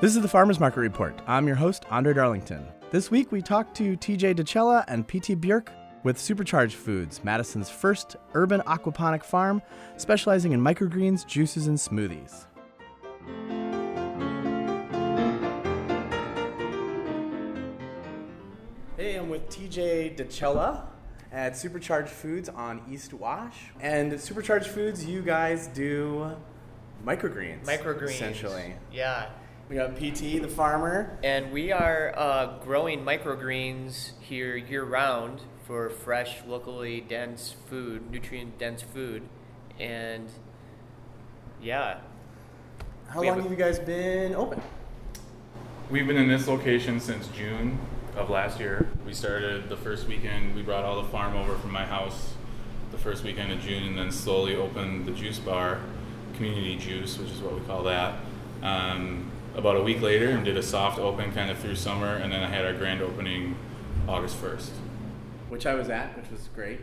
This is the Farmers Market Report. I'm your host, Andre Darlington. This week we talked to TJ DeCella and PT Björk with Supercharged Foods, Madison's first urban aquaponic farm specializing in microgreens, juices, and smoothies. Hey, I'm with TJ DeCella at Supercharged Foods on East Wash. And at Supercharged Foods, you guys do microgreens. Microgreens. Essentially. Yeah. We got PT, the farmer. And we are uh, growing microgreens here year round for fresh, locally dense food, nutrient dense food. And yeah. How We long have have you guys been open? We've been in this location since June of last year. We started the first weekend, we brought all the farm over from my house the first weekend of June and then slowly opened the juice bar, community juice, which is what we call that. Um, about a week later and did a soft open kind of through summer and then I had our grand opening August 1st. Which I was at, which was great.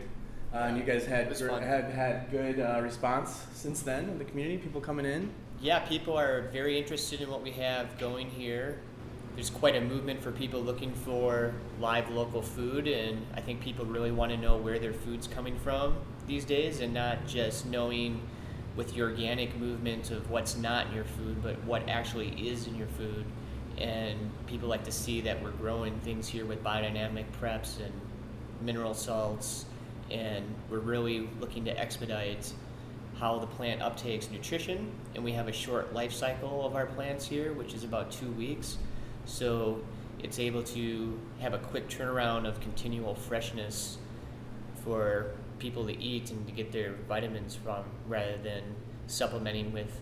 Uh, and you guys had gr- fun. had had good uh, response since then in the community. People coming in. Yeah, people are very interested in what we have going here. There's quite a movement for people looking for live local food, and I think people really want to know where their food's coming from these days and not just knowing with the organic movement of what's not in your food, but what actually is in your food. And people like to see that we're growing things here with biodynamic preps and mineral salts, and we're really looking to expedite how the plant uptakes nutrition, and we have a short life cycle of our plants here, which is about two weeks. So it's able to have a quick turnaround of continual freshness for people to eat and to get their vitamins from, rather than supplementing with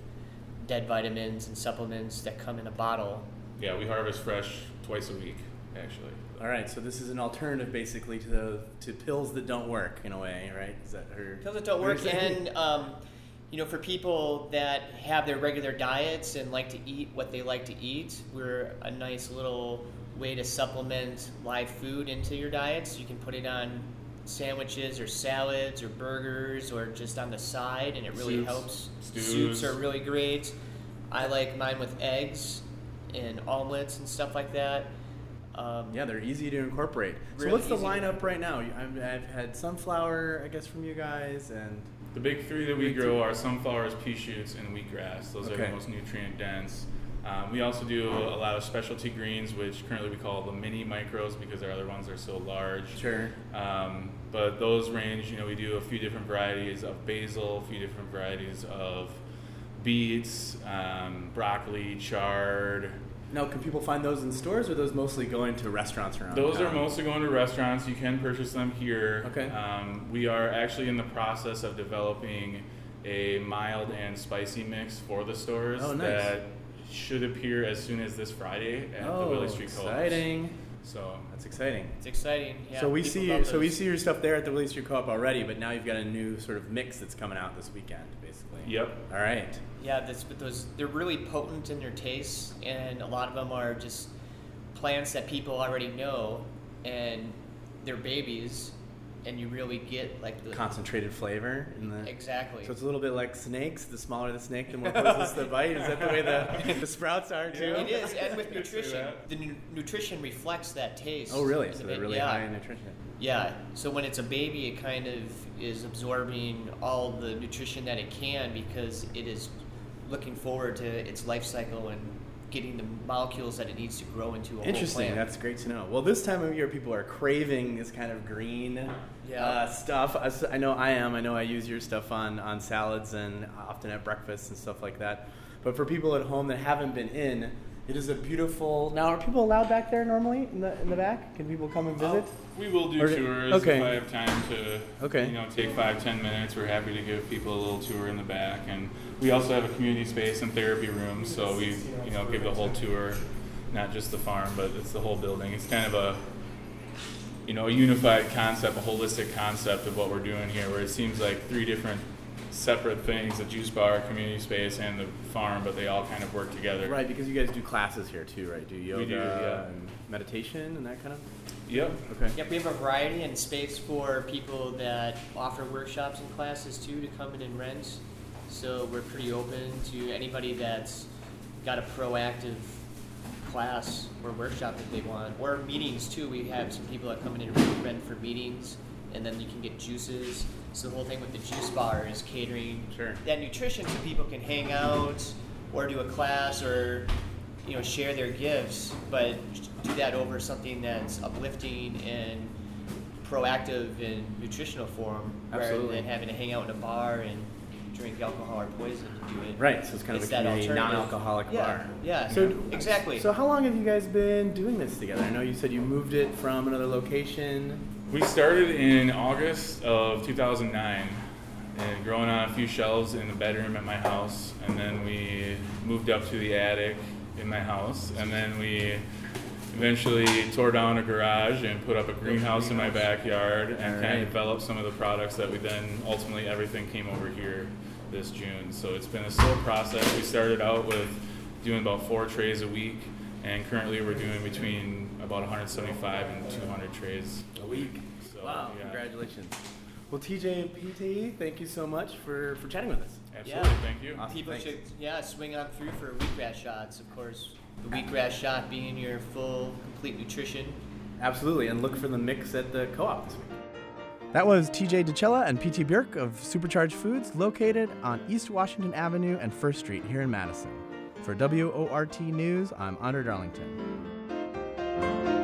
dead vitamins and supplements that come in a bottle. Yeah, we harvest fresh twice a week actually. All right, so this is an alternative basically to the to pills that don't work in a way, right? Is that or Pills that don't work, and um, you know, for people that have their regular diets and like to eat what they like to eat, we're a nice little way to supplement live food into your diets. You can put it on sandwiches or salads or burgers or just on the side, and it really Soups, helps. stews. Soups are really great. I like mine with eggs and omelets and stuff like that. Um, yeah, they're easy to incorporate. so what's the lineup right now? I'm, I've had sunflower, I guess, from you guys, and The big three that we grow are sunflowers, pea shoots, and wheatgrass. Those are the most nutrient dense. Um, we also do a lot of specialty greens, which currently we call the mini micros because our other ones are so large. sure. Um, but those range, you know, we do a few different varieties of basil, a few different varieties of beets, um, broccoli, chard. Now, can people find those in stores, or are those mostly going to restaurants around? Those are mostly going to restaurants. You can purchase them here. Okay. Um, we are actually in the process of developing a mild and spicy mix for the stores Oh, nice. that should appear as soon as this Friday at Oh, the Willie Street Co-op. exciting! So That's exciting. It's exciting. Yeah, so we see, so we see your stuff there at the Willie Street Co-op already, but now you've got a new sort of mix that's coming out this weekend, basically. Yep. All right. Yeah, this, but those they're really potent in their tastes, and a lot of them are just plants that people already know, and they're babies, and you really get like the Concentrated flavor in the. exactly. So it's a little bit like snakes. The smaller the snake, the more poisonous the bite. Is that the way the, the sprouts are too? it is, and with I can see nutrition, the nu- nutrition reflects that taste. Oh, really? So they're really yeah. high in nutrition. Yeah. So when it's a baby, it kind of is absorbing all the nutrition that it can because it is looking forward to its life cycle and getting the molecules that it needs to grow into Interesting. That's great to know. Well, this time of year, people are craving this kind of green Yeah. uh, stuff. I know I am. I know I use your stuff on on salads and often at breakfast and stuff like that. But for people at home that haven't been in, it is a beautiful. Now, are people allowed back there normally in the in the back? Can people come and visit? Oh, we will do Or- tours okay. if I have time to. Okay. You know, take five ten minutes. We're happy to give people a little tour in the back, and we also have a community space and therapy room. So we, you know, give the whole tour, not just the farm, but it's the whole building. It's kind of a, you know, a unified concept, a holistic concept of what we're doing here, where it seems like three different separate things: the juice bar, community space, and the farm, but they all kind of work together. Right, because you guys do classes here too, right? Do yoga do, yeah. and meditation and that kind of. Yep. Okay. Yep, we have a variety and space for people that offer workshops and classes too to come in and rent. So we're pretty open to anybody that's got a proactive class or workshop that they want, or meetings too. We have some people that come in and rent for meetings, and then you can get juices. So the whole thing with the juice bar is catering Sure. that nutrition so people can hang out or do a class or you know share their gifts, but do that over something that's uplifting and proactive in nutritional form rather than having to hang out in a bar and drink alcohol or poison to do it. Right, so it's kind of It's a that alternative. non-alcoholic yeah, bar. Yeah, So exactly. So how long have you guys been doing this together? I know you said you moved it from another location. We started in August of 2009 and growing on a few shelves in the bedroom at my house. And then we moved up to the attic in my house. And then we eventually tore down a garage and put up a greenhouse in my backyard and kind of developed some of the products that we then ultimately everything came over here this June. So it's been a slow process. We started out with doing about four trays a week. And currently we're doing between about 175 and 200 trays A week. So, wow, yeah. congratulations. Well, TJ and PT, thank you so much for, for chatting with us. Absolutely, Yeah. thank you. Awesome. People Thanks. should, yeah, swing on through for wheatgrass shots. Of course, the wheatgrass shot being your full, complete nutrition. Absolutely, and look for the mix at the co-op this week. That was TJ DeCella and PT Björk of Supercharged Foods, located on East Washington Avenue and First Street here in Madison. For WORT News, I'm Andre Darlington thank you